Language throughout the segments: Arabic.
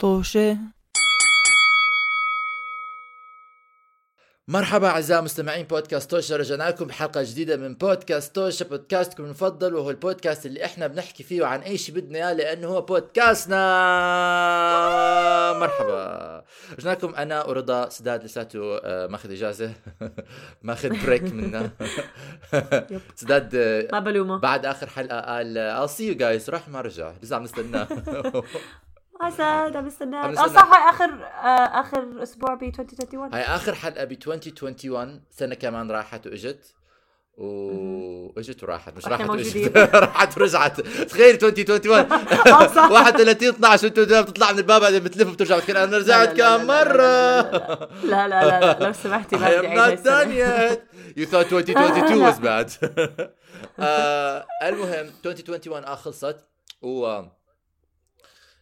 طوشة. مرحبا أعزائي مستمعين بودكاست توشة رجعنا لكم بحلقة جديدة من بودكاست توشة بودكاستكم المفضل وهو البودكاست اللي إحنا بنحكي فيه عن اي شيء بدنا إياه لأنه هو بودكاستنا. مرحبا. رجعنا لكم أنا ورضا سداد لساته آه، ماخذ إجازة. ماخذ بريك منا سداد آه، ما بلومه بعد آخر حلقة قال I'll see you guys. راح ما رجع لسه عم نستناه اسد عم نستناك. آه صح هاي آخر آه آخر أسبوع ب 2021 هاي آخر حلقة ب 2021 سنة كمان راحت وإجت. واجت وراحت مش راحت واجت. راحت ورجعت. تخيل 2021 آه، صح. 31 12 انت بتطلع من الباب بعدين بتلف وبترجع. بتقول أنا رجعت كم مرة. لا لا لا. لا لو سمحتي ما بدي اعيد not done هالسنة. yet. You thought 2022 was bad. آه، المهم 2021 آه خلصت. و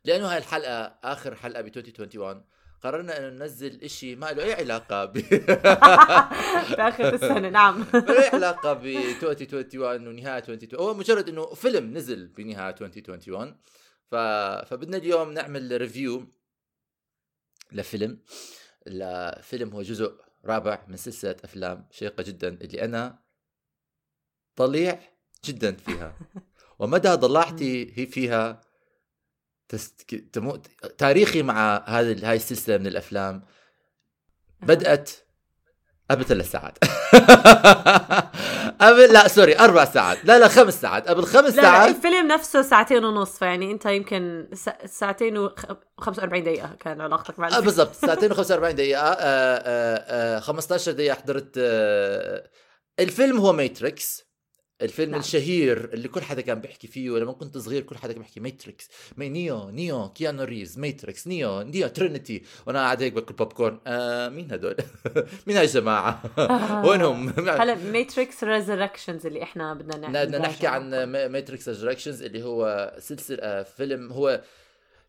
لأنه هاي الحلقة آخر حلقة ب 2021 قررنا إنه ننزل إشي ما له أي علاقة ب باخر السنة نعم. ما له أي علاقة ب 2021 ونهاية 2021 هو مجرد إنه فيلم نزل بنهاية 2021 ف... فبدنا اليوم نعمل ريفيو لفيلم. لفيلم هو جزء رابع من سلسلة أفلام شيقة جدا اللي أنا طليع جدا فيها. ومدى ضلاعتي هي فيها تمو... تاريخي مع هذه هاي السلسلة من الأفلام بدأت قبل ثلاث ساعات. قبل لا سوري أربع ساعات. لا لا خمس ساعات. قبل خمس لا لا ساعات الفيلم نفسه ساعتين ونص فيعني أنت يمكن سا- ساعتين و45 دقيقة كان علاقتك مع آه الفيلم. بالضبط. ساعتين و45 دقيقة. آه آه آه 15 دقيقة حضرت آه الفيلم هو ماتريكس الفيلم نعم. الشهير اللي كل حدا كان بيحكي فيه ولما كنت صغير كل حدا كان بيحكي ماتريكس مي نيو نيو كيانو ريفز ماتريكس نيو نيو ترينيتي وأنا قاعد هيك باكل بوب كورن آه مين هدول؟ مين هاي الجماعة؟ وينهم؟ هلا ماتريكس ريزركشنز اللي إحنا بدنا نعمل بدنا نحكي عن ماتريكس ريزركشنز اللي هو سلسلة آه، فيلم هو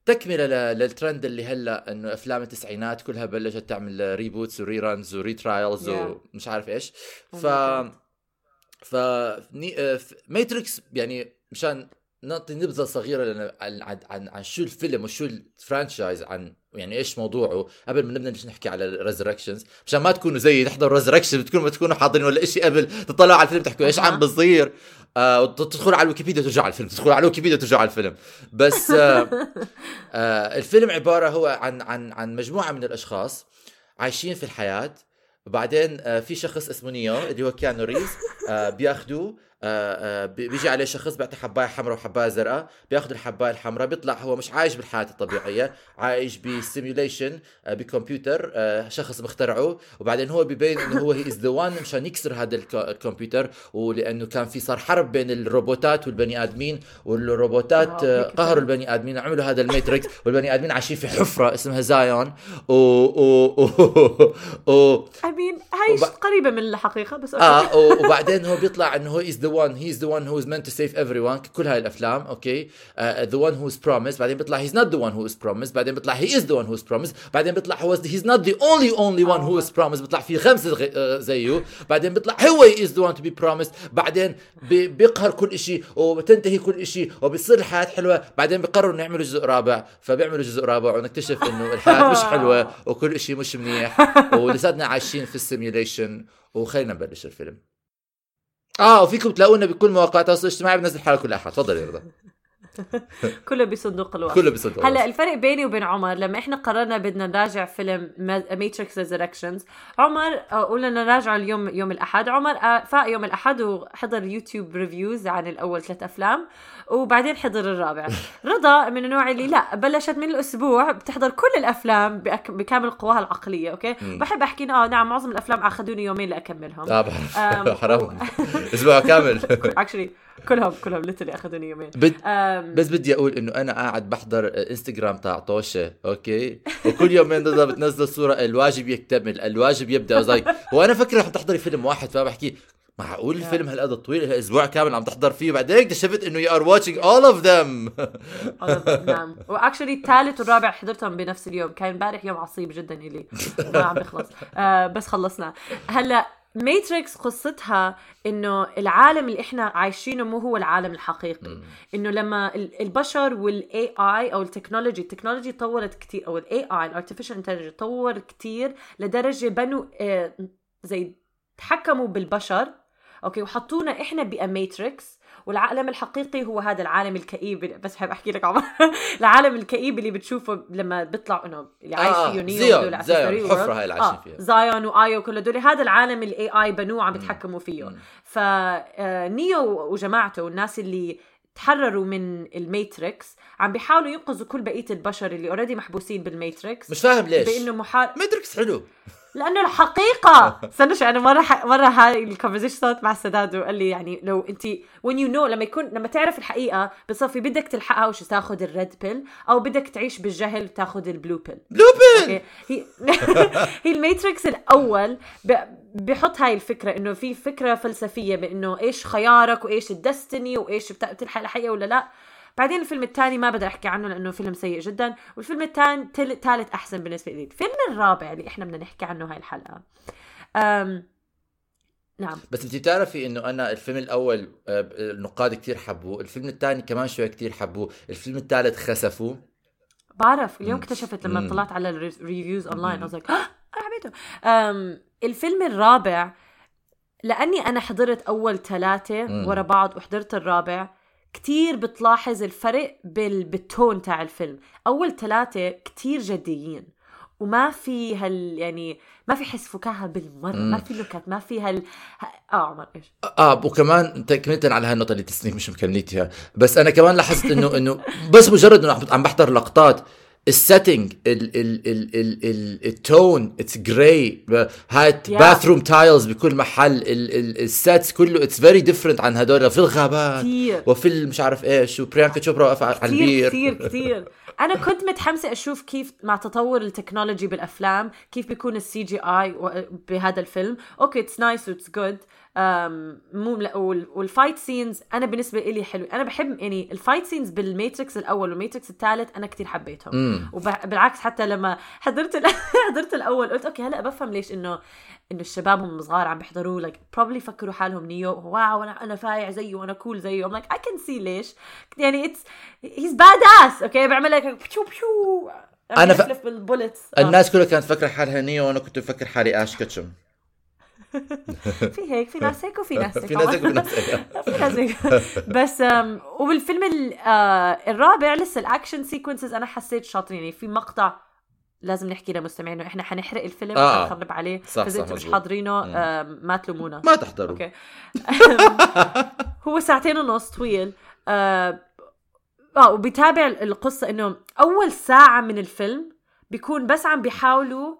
تكملة للترند اللي هلأ إنه أفلام التسعينات كلها بلشت تعمل reboots و reruns و retrials Yeah. ومش عارف إيش Oh ف ف ماتريكس يعني مشان نعطي نبذة صغيرة عن عن عن, عن شو الفيلم وشو ال franchise عن يعني إيش موضوعه قبل ما نبدأ نحكي على ريزركشنز مشان ما تكونوا زي تحضروا ريزركشن بتكونوا تكونوا حاضرين ولا شيء قبل تطلعوا على الفيلم تحكوا إيش. عم بصير. آه وتدخلوا على الويكيبيديا وترجعوا على الفيلم تدخلوا على الويكيبيديا وترجعوا على الفيلم. بس آه آه الفيلم عبارة هو عن عن عن مجموعة من الأشخاص عايشين في الحياة وبعدين آه في شخص اسمه نيو اللي هو كيانو ريز آه بياخذوه بي- بيجي عليه شخص بيعطي حباية حمراء وحباية زرقاء بياخذ الحباية الحمراء بيطلع هو مش عايش بالحياة الطبيعية عايش ب simulation آه بكمبيوتر آه شخص مخترعه وبعدين هو بيبين إنه هو he is the one مشان يكسر هذا الك- الكمبيوتر ولأنه كان في صار حرب بين الروبوتات والبني آدمين والروبوتات آه قهروا. البني آدمين عملوا هذا ال Matrix والبني آدمين عايشين في حفرة اسمها زايون و و و, و... Mean هاي قريبة من الحقيقة بس آه وبعدين هو بيطلع إنه هو is the one he is the one هو is meant to save everyone كل هاي الأفلام أوكي؟ the one هو is promised بعدين بيطلع he's not the one who is promised بعدين بيطلع he is the one who is promised بعدين بيطلع هو he's not the only only one who is promised بيطلع في خمسة آه، زيه بعدين بيطلع هو he is the one to be promised بعدين بي- بيقهر كل شيء وبتنتهي كل شيء وبتصير الحياة حلوة بعدين بيقرروا إنه يعملوا جزء رابع فبيعملوا جزء رابع ونكتشف إنه الحياة مش حلوة وكل شيء مش منيح ولساتنا عايشين في ال simulation وخلينا نبلش الفيلم. آه وفيكم تلاقونا بكل مواقع التواصل الاجتماعي بنزل حلقه كل احد تفضل يا رضا. كله بصندوق الوقت. كله بصندوق هلا الفرق بيني وبين عمر لما إحنا قررنا بدنا نراجع فيلم Matrix Resurrections عمر آه، قلنا نراجعه اليوم يوم الأحد. عمر آه، فاق يوم الأحد وحضر YouTube reviews عن الأول ثلاث أفلام. وبعدين حضر الرابع. رضا من النوع اللي لا بلشت من الأسبوع بتحضر كل الأفلام بأك... بكامل قواها العقلية أوكي. بحب أحكي آه نعم معظم الأفلام آخذوني يومين لأكملهم. آه حرام. أسبوع كامل. actually كلهم كلهم literally أخذوني يومين. بد... بس بدي أقول إنه أنا قاعد بحضر انستغرام تاع طوشة أوكي؟ وكل يومين رضا بتنزل صورة الواجب يكتمل الواجب يبدأ. زي وأنا فكرة رح تحضري فيلم واحد فبحكي معقول الفيلم هالقد طويل أسبوع كامل عم تحضر فيه بعدين اكتشفت إنه you are watching all of them نعم. و actually الثالث والرابع حضرتهم بنفس اليوم كان امبارح يوم عصيب جدا إلي. ما عم بيخلص آه بس خلصنا. هلأ Matrix قصتها إنه العالم اللي إحنا عايشينه مو هو العالم الحقيقي. إنه لما ال- البشر وال AI أو ال technology ال technology طورت كتير أو ال AI ال artificial intelligence طور كتير لدرجة بنوا آه، زي تحكموا بالبشر. أوكي وحطونا إحنا ب Matrix والعالم الحقيقي هو هذا العالم الكئيب بس بحب أحكي لك عمر العالم الكئيب اللي بتشوفه لما بيطلع إنه اللي عايش آه، فيه نيو السفرية الحفرة world. هاي اللي عايشين آه، فيها. زايون وايو كل هدول هذا العالم ال AI بنوه عم بيتحكموا فيه. فنيو وجماعته والناس اللي تحرروا من ال Matrix عم بيحاولوا ينقذوا كل بقية البشر اللي already محبوسين بال Matrix مش فاهم ليش. بإنه محار Matrix حلو. لأنه الحقيقة. استنى أنا مرة ح... مرة هاي ال conversation صارت مع السداد وقال لي يعني لو أنت when you know لما يكون لما تعرف الحقيقة بصفي بدك تلحقها وش تاخذ ال red pill أو بدك تعيش بالجهل وتاخذ ال blue pill blue pill هي هي ال Matrix الأول ب... بحط هاي الفكرة إنه في فكرة فلسفية بإنه إيش خيارك وإيش ال destiny وإيش بت- بتلحق الحقيقة ولا لأ. بعدين الفيلم الثاني ما بدي أحكي عنه لأنه فيلم سيء جدا والفيلم الثاني ثالث أحسن بالنسبة لي الفيلم الرابع اللي إحنا بدنا نحكي عنه هاي الحلقة أم... نعم بس انت بتعرفي إنه أنا الفيلم الأول آه، النقاد كتير حبوه الفيلم الثاني كمان شوي كتير حبوه الفيلم الثالث خسفوا بعرف اليوم. اكتشفت لما مم. طلعت على ال reviews online like أنا حبيته. الفيلم الرابع لأني أنا حضرت أول ثلاثة. ورا بعض وحضرت الرابع كتير بتلاحظ الفرق بال... بالتون تاع الفيلم أول ثلاثة كتير جديين وما في هال يعني ما في حس فكاهة بالمرة. ما في نكت ما في هال آه عمر إيش آه وكمان تكملة على هالنقطة اللي تسنيك مش مكملتها بس أنا كمان لاحظت إنه إنه بس مجرد إنه عم بحضر لقطات ال setting ال ال ال ال ال ال tone it's gray هاي Yeah. bathroom tiles بكل محل ال ال ال sets كله it's very different عن هدول في الغابات كتير. وفي مش عارف إيش وبريانكا تشوبرا واقفة على البير. كثير كثير أنا كنت متحمسة أشوف كيف مع تطور ال technology بالأفلام كيف بيكون ال CGI بهذا الفيلم. أوكي it's nice و it's good مو وال fight scenes أنا بالنسبة لي حلو. أنا بحب يعني ال fight scenes بال Matrix الأول وال Matrix الثالث أنا كتير حبيتهم. مم. وبالعكس حتى لما حضرت حضرت الأول قلت أوكي هلأ بفهم ليش إنه إنه الشباب هم صغار عم بيحضروه like probably فكروا حالهم نيو wow أنا أنا فايع زيه وأنا cool زيه I'm like I can see ليش. يعني it's he's badass أوكي بيعمل لك بشو بشو أنا ف- بال bullets آه. الناس كلها كانت فكرة حالها نيو وأنا كنت بفكر حالي Ash Ketchum في هيك في ناس هيك وفي ناس هيك في ناس هيك وفي ناس هيك. بس وبالفيلم ال- آه، الرابع لسه ال action sequences أنا حسيت شاطرين. يعني في مقطع لازم نحكي لمستمعينا إحنا حنحرق الفيلم آه. حنخرب عليه. صح، فإذا أنتم مش. حاضرينه. آم، ما تلومونا. ما تحضروا. أوكي. هو ساعتين ونص طويل. آه آه وبيتابع القصة إنه أول ساعة من الفيلم بيكون بس عم بيحاولوا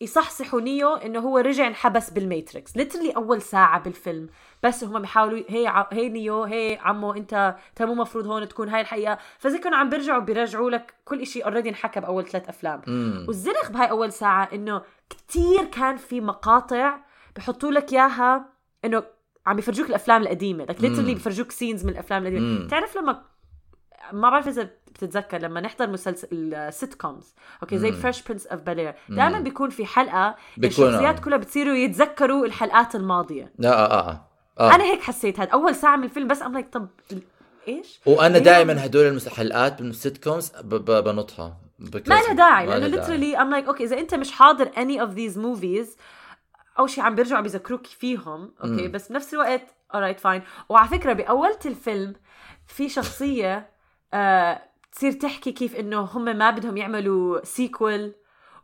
يصحصحوا نيو إنه هو رجع انحبس بال Matrix literally أول ساعة بالفيلم بس هم بيحاولوا هي ع... هي نيو هي عمو أنت أنت مو مفروض هون تكون هاي الحقيقة فزي كانوا عم بيرجعوا بيرجعوا لك كل شيء already انحكى بأول ثلاث أفلام. والزنخ بهاي أول ساعة إنه كتير كان في مقاطع بحطوا لك إياها إنه عم بيفرجوك الأفلام القديمة لك literally. بيفرجوك scenes من الأفلام القديمة. بتعرف لما ما بعرف إذا بتتذكر لما نحضر مسلسل ال sitcoms أوكي زي. Fresh Prince of Bel-Air دائما. بيكون في حلقة الشخصيات آه. كلها بتصيروا يتذكروا الحلقات الماضية آه آه آه, آه. أنا هيك حسيت هذا أول ساعة من الفيلم بس I'm like طب إيش وأنا هي- دائما هدول المسحلقات بال sitcoms بنطها ما لها داعي لأنه literally I'm like okay إذا أنت مش حاضر any of these movies أول شيء عم بيرجعوا بيذكروك فيهم okay مم. بس بنفس الوقت alright fine وعلى فكرة باولة الفيلم في شخصية آه تصير تحكي كيف إنه هم ما بدهم يعملوا sequel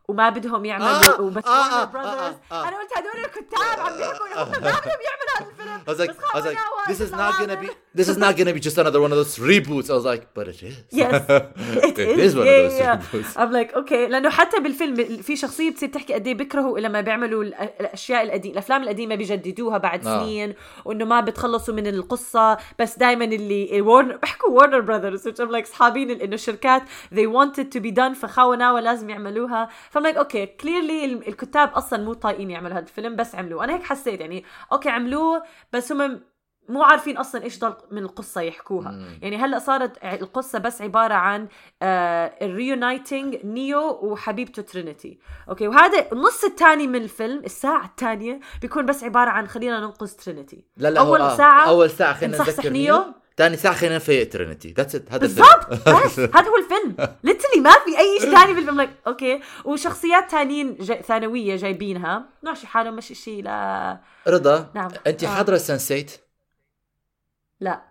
وما بدهم يعملوا آه، وبس آه، آه، Warner Brothers. آه، آه. أنا قلت هدول الكتاب عم بيحكوا انه هم ما بدهم يعملوا هذا الفيلم. I was like, بس I was like, this is not gonna be, this is not gonna be just another one of those reboots. I was like, but it is. Yes, it It is. is one of Yeah, those yeah. reboots. I'm like okay لأنه حتى بالفيلم في شخصية بتصير تحكي قد إيه بيكرهوا لما بيعملوا ال- الأشياء القديمة الأفلام القديمة بيجددوها بعد آه. سنين وإنه ما بتخلصوا من القصة بس دائما اللي وورنر بحكوا وورنر براذرز which I'm like اصحابين إنه الشركات they wanted to be done فخاوة ناوى لازم يعملوها ف I'm like okay clearly الكتاب أصلا مو طايقين يعملوا هذا الفيلم بس عملوه أنا هيك حسيت يعني okay عملوه بس هم مو عارفين أصلا إيش ضل من القصة يحكوها مم. يعني هلأ صارت القصة بس عبارة عن ال reuniting نيو وحبيبته ترينيتي okay وهذا النص الثاني من الفيلم الساعة الثانية بيكون بس عبارة عن خلينا ننقذ ترينيتي لا لا هو آه. ساعة أول ساعة خلينا نذكر نيو. ثاني ساعة خلينا نفيق ترينيتي that's it هذا الفيلم. بالضبط بس هذا هو الفيلم literally ما في أي شيء ثاني بالفيلم like, okay وشخصيات ثانيين جاي ثانوية جايبينها ماشي حالهم مش شيء لا رضا نعم. انت آه. حاضرة سنسيت لا.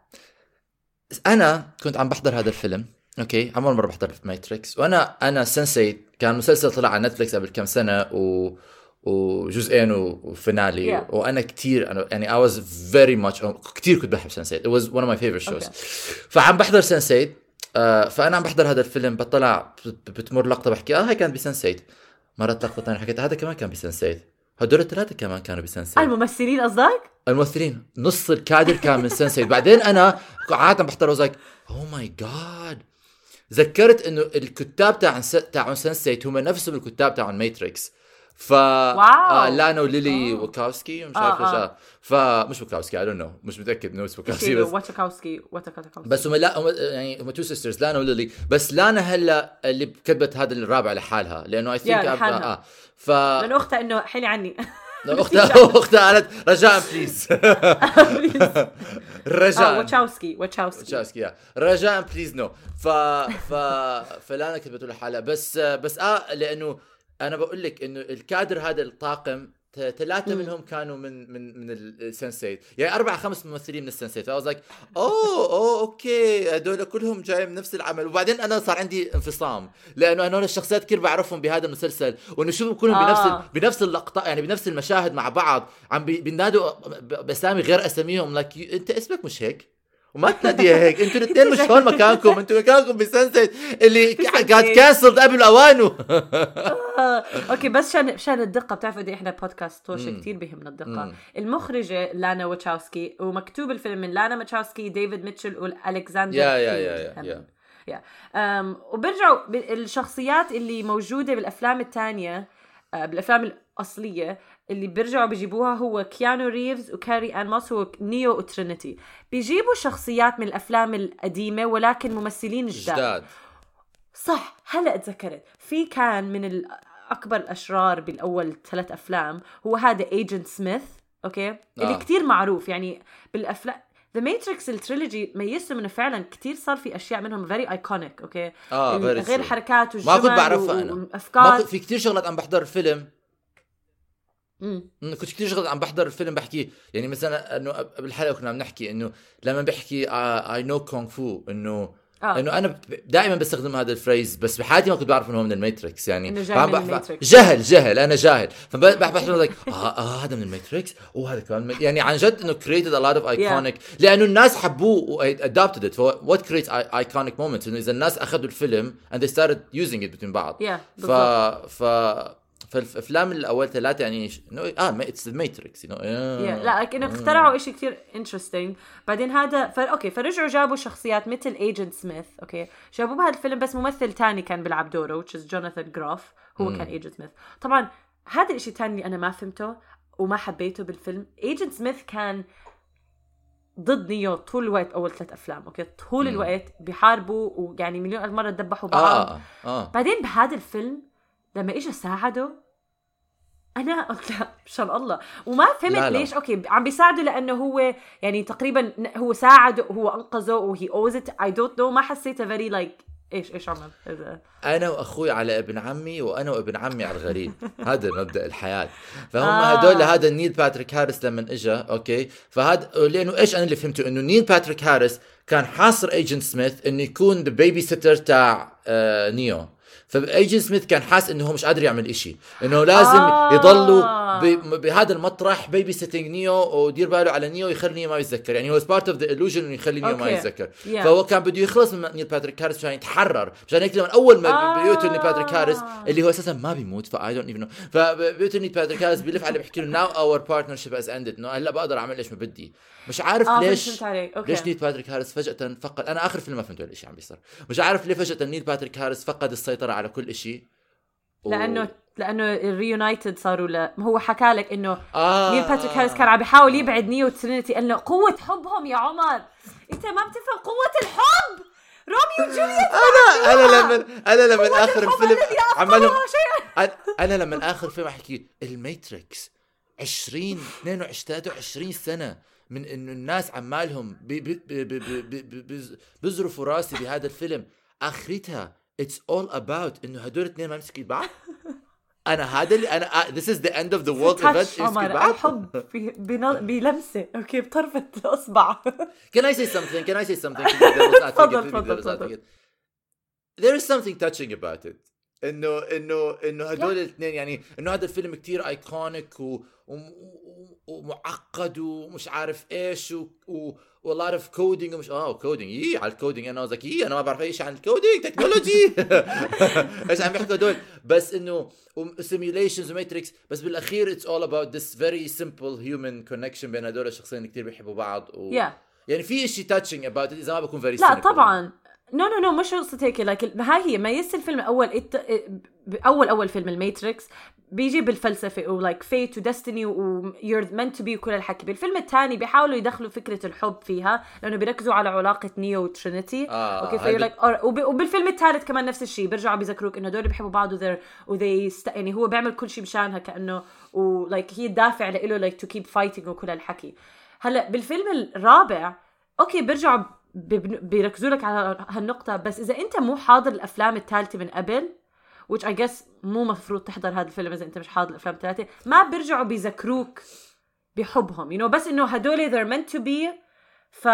أنا كنت عم بحضر هذا الفيلم okay؟ أول مرة بحضر في ماتريكس وأنا أنا سنسيت كان مسلسل طلع على نتفلكس قبل كم سنة و وجزئين و finale Yeah. وأنا كثير أنا يعني I was very much كثير كنت بحب سنسيت it was one of my favorite shows. Okay. فعم بحضر سنسيت آه فأنا عم بحضر هذا الفيلم بطلع بت- بتمر لقطة بحكي آه هاي كانت بسنسيت مرات لقطه ثانية حكيت هذا كمان كان بسنسيت هدول الثلاثة كمان كانوا بسنسيت الممثلين قصدك؟ الممثلين نص الكادر كان من سنسيت بعدين أنا عم بحضر I was like oh my god ذكرت إنه الكتاب تاع تاعون سنسيت هم نفسهم الكتاب تاعون ماتريكس ف آه لانا وليلي آه. وكاوسكي مش آه، عارف إيش آه. آه. فمش وكاوسكي I don't know مش متأكد إنه اسمه وكاوسكي بس واتاكاوسكي بس هم لا هم يعني هم two sisters لانا وليلي بس لانا هلا اللي كتبت هذا الرابع لحالها لأنه I think. آه. ف لأنه أختها إنه حلي عني. اختها أختها قالت رجاء please آه رجاء. واتشاوسكي واتشاوسكي يا رجاء please no ف ف فلانا كتبته لحالها. بس بس آه لأنه أنا بقول لك إنه الكادر هذا الطاقم ثلاثة. منهم كانوا من من من السنسيت. يعني أربعة خمس ممثلين من السنسيت. ف I'm like oh oh okay هدول كلهم جاي من نفس العمل. وبعدين أنا صار عندي انفصام لأنه هدول الشخصيات كثير بعرفهم بهذا المسلسل وإنه شوفهم كلهم آه. بنفس بنفس اللقطة يعني بنفس المشاهد مع بعض عم بي- بينادوا ب- بأسامي غير أساميهم. لك أنت اسمك مش هيك؟ وما تناديها هيك. أنتوا الاثنين مش هون مكانكم. أنتوا مكانكم بسنسيت. اللي قاعد cancelled قبل أوانه. آه، okay بس عشان عشان الدقة. بتعرف قد إيه إحنا بودكاست توشه مم. كثير بيهمنا الدقة. المخرجة لانا واتشاوسكي ومكتوب الفيلم من لانا واتشاوسكي ديفيد ميتشل والكسندر يا يا يا يا يا. وبرجعوا الشخصيات اللي موجودة بالأفلام الثانية بالأفلام الأصلية اللي بيرجعوا بيجيبوها هو كيانو ريفز وكاري أن موس هو نيو وترينيتي. بيجيبوا شخصيات من الأفلام القديمة ولكن ممثلين جداد. جداد. صح هلا اتذكرت. في كان من اكبر الأشرار بالأول ثلاث أفلام هو هذا Agent سميث okay؟ اللي آه. كتير معروف يعني بالافلام ذا ماتريكس ال trilogy ميزتهم إنه فعلا كتير صار في أشياء منهم very iconic okay؟ آه غير true. الحركات والجمل ما كنت بعرفها أنا. ما كنت في كثير شغلات عم بحضر فيلم كنت كثير شغلات عم بحضر الفيلم بحكي يعني مثلا إنه قبل الحلقة كنا عم نحكي إنه لما بحكي I know kung fu إنه آه. إنه أنا دائما بستخدم هذا ال phrase بس بحياتي ما كنت بعرف إنه هو من الماتريكس يعني. إنه جاي من الماتريكس. جهل جهل أنا جاهل. فبحث لك آه آه هذا من الماتريكس؟ وهذا كمان يعني عن جد إنه created a lot of iconic لأنه الناس حبوه و adopted it. What creates i- iconic moments إنه إذا الناس أخذوا الفيلم and they started using it between بعض. Yeah, ف. ف فالأفلام الأول ثلاثة يعني إنه آه it's The Matrix يو. لا لكن اخترعوا شيء كثير interesting بعدين هذا ف... okay فرجعوا جابوا شخصيات مثل Agent سميث okay. جابوه بهذا الفيلم بس ممثل تاني كان بيلعب دوره which is جوناثان جراف هو كان Agent سميث طبعا هذا الشيء الثاني اللي أنا ما فهمته وما حبيته بالفيلم Agent سميث كان ضد نيو طول الوقت أول ثلاث أفلام okay. طول الوقت بيحاربوا ويعني مليون مرة دبحوا بعض آه آه آه. بعدين بهذا الفيلم لما اجى ساعده أنا قلت لا مشان الله. وما فهمت لا لا. ليش okay عم بيساعده لأنه هو يعني تقريبا هو ساعده وهو أنقذه و he owes it I don't know ما حسيته very like إيش إيش عمل. إذا- أنا وأخوي على ابن عمي وأنا وابن عمي على الغريب. هذا مبدأ الحياة. فهم آه. آه. هدول هذا نيل باتريك هاريس لما اجى okay. فهذا لأنه إيش أنا اللي فهمته؟ إنه نيل باتريك هاريس كان حاصر Agent سميث إنه يكون the babysitter تاع آه نيو. ف Agent سميث كان حاس إنه هو مش قادر يعمل إشي إنه لازم آه. آه. يضلوا بهذا المطرح babysitting نيو ودير باله على نيو يخلي نيو ما يتذكر يعني هو part of the illusion إنه يخلي نيو ما. يتذكر Yeah. فهو كان بده يخلص من نيل باتريك هاريس عشان يتحرر عشان هيك لما أول ما آه. بيقتل نيل باتريك هاريس اللي هو أساسا ما بيموت they don't even فبيقتل نيل باتريك هاريس بيلف عليه بيحكي له now our partnership is ended إنه هلا بقدر أعمل إيش ما بدي مش عارف فهمت- ليش ليش نيل باتريك هاريس فجأة فقد أنا آخر فيلم ما فهمت شيء عم بيصير مش عارف ليه فجأة نيل باتريك هاريس فقد السيطرة على كل شيء لأنه لأنه reunited صاروا لا هو حكى لك إنه آه. نيل باتريك هاريس كان عم بيحاول يبعد نيو وترينيتي انه قوة حبهم يا عمر. أنت ما بتفهم قوة الحب. روميو وجولييت أنا أنا لما أنا لما آخر الذي عمالهم أنا لما آخر فيلم أحكي الماتريكس 20 22 23 سنة من إنه الناس عمالهم بي- بي- بي- بي- راسي بهذا الفيلم. آخرتها it's all about إنه هدول الاثنين ما مسكوا بعض أنا هذا اللي أنا this is the end of the world touch event عمر الحب ب- بنل- بلمسة أوكي بطرفه الأصبع Can I say something? Can I say something? to the devil's advocate, تفضل، to the تفضل، devil's تفضل. advocate. There is something touching about it. انه انه انه هدول الاثنين يعني انه هذا الفيلم كتير iconic و... ومعقد ومش عارف إيش و, و... of coding ومش آه coding يي على ال coding أنا قصدك يي أنا ما بعرف اي شيء عن ال coding technology إيش عم يحكوا هدول؟ بس إنه simulations وماتريكس بس بالأخير it's all about this very simple human connection بين هدول الشخصين اللي كتير بيحبوا بعض و... يا يعني في شيء touching about إذا ما بكون very لا طبعا. no no no مش قصة هيك؟ لكن هاي هي ميزة الفيلم الأول إت... أول أول فيلم الماتريكس بيجي بالفلسفة و like fate و destiny و you're meant to be وكل الحكي بالفيلم الثاني بيحاولوا يدخلوا فكرة الحب فيها لأنه بيركزوا على علاقة نيو وترينيتي. آه، أوكي few like وب... وبالفيلم الثالث كمان نفس الشيء بيرجعوا بيذكروك إنه دول بيحبوا بعض و they're و they است... يعني هو بيعمل كل شيء مشانها كأنه و like هي الدافع له like to keep fighting وكل الحكي هلأ بالفيلم الرابع أوكي بيرجعوا بيركزوا لك على هالنقطة. بس إذا أنت مو حاضر الأفلام الثالثة من قبل which I guess مو مفروض تحضر هذا الفيلم إذا أنت مش حاضر الأفلام الثلاثة ما بيرجعوا بيذكروك بحبهم. You know بس إنه هدول they're meant to be. ف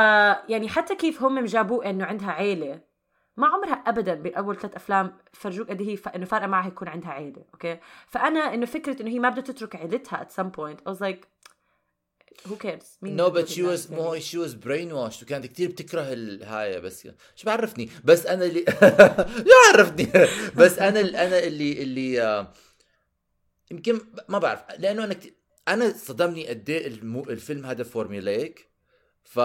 يعني حتى كيف هم جابوه إنه عندها عيلة ما عمرها ابدا بأول ثلاث أفلام فرجوك قد إيه هي ف... إنه فارقة معها يكون عندها عيلة أوكي فأنا إنه فكرة إنه هي ما بدها تترك عيلتها at some point. I was like who cares مين no but she was؟ مو she was brainwashed وكانت كثير بتكره الهاي بس شو بعرفني بس أنا اللي شو عرفني بس أنا أنا اللي اللي آه، يمكن ما بعرف لأنه أنا كتير أنا صدمني قد إيه المو... الفيلم هذا formulaic ف.